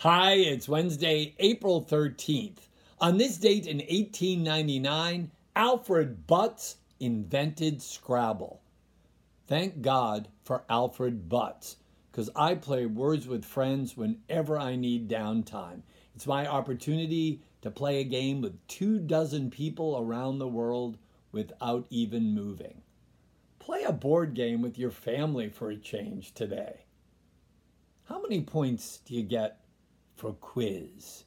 Hi, it's Wednesday, April 13th. On this date in 1899, Alfred Butts invented Scrabble. Thank God for Alfred Butts, because I play Words with Friends whenever I need downtime. It's my opportunity to play a game with two dozen people around the world without even moving. Play a board game with your family for a change today. How many points do you get for quiz?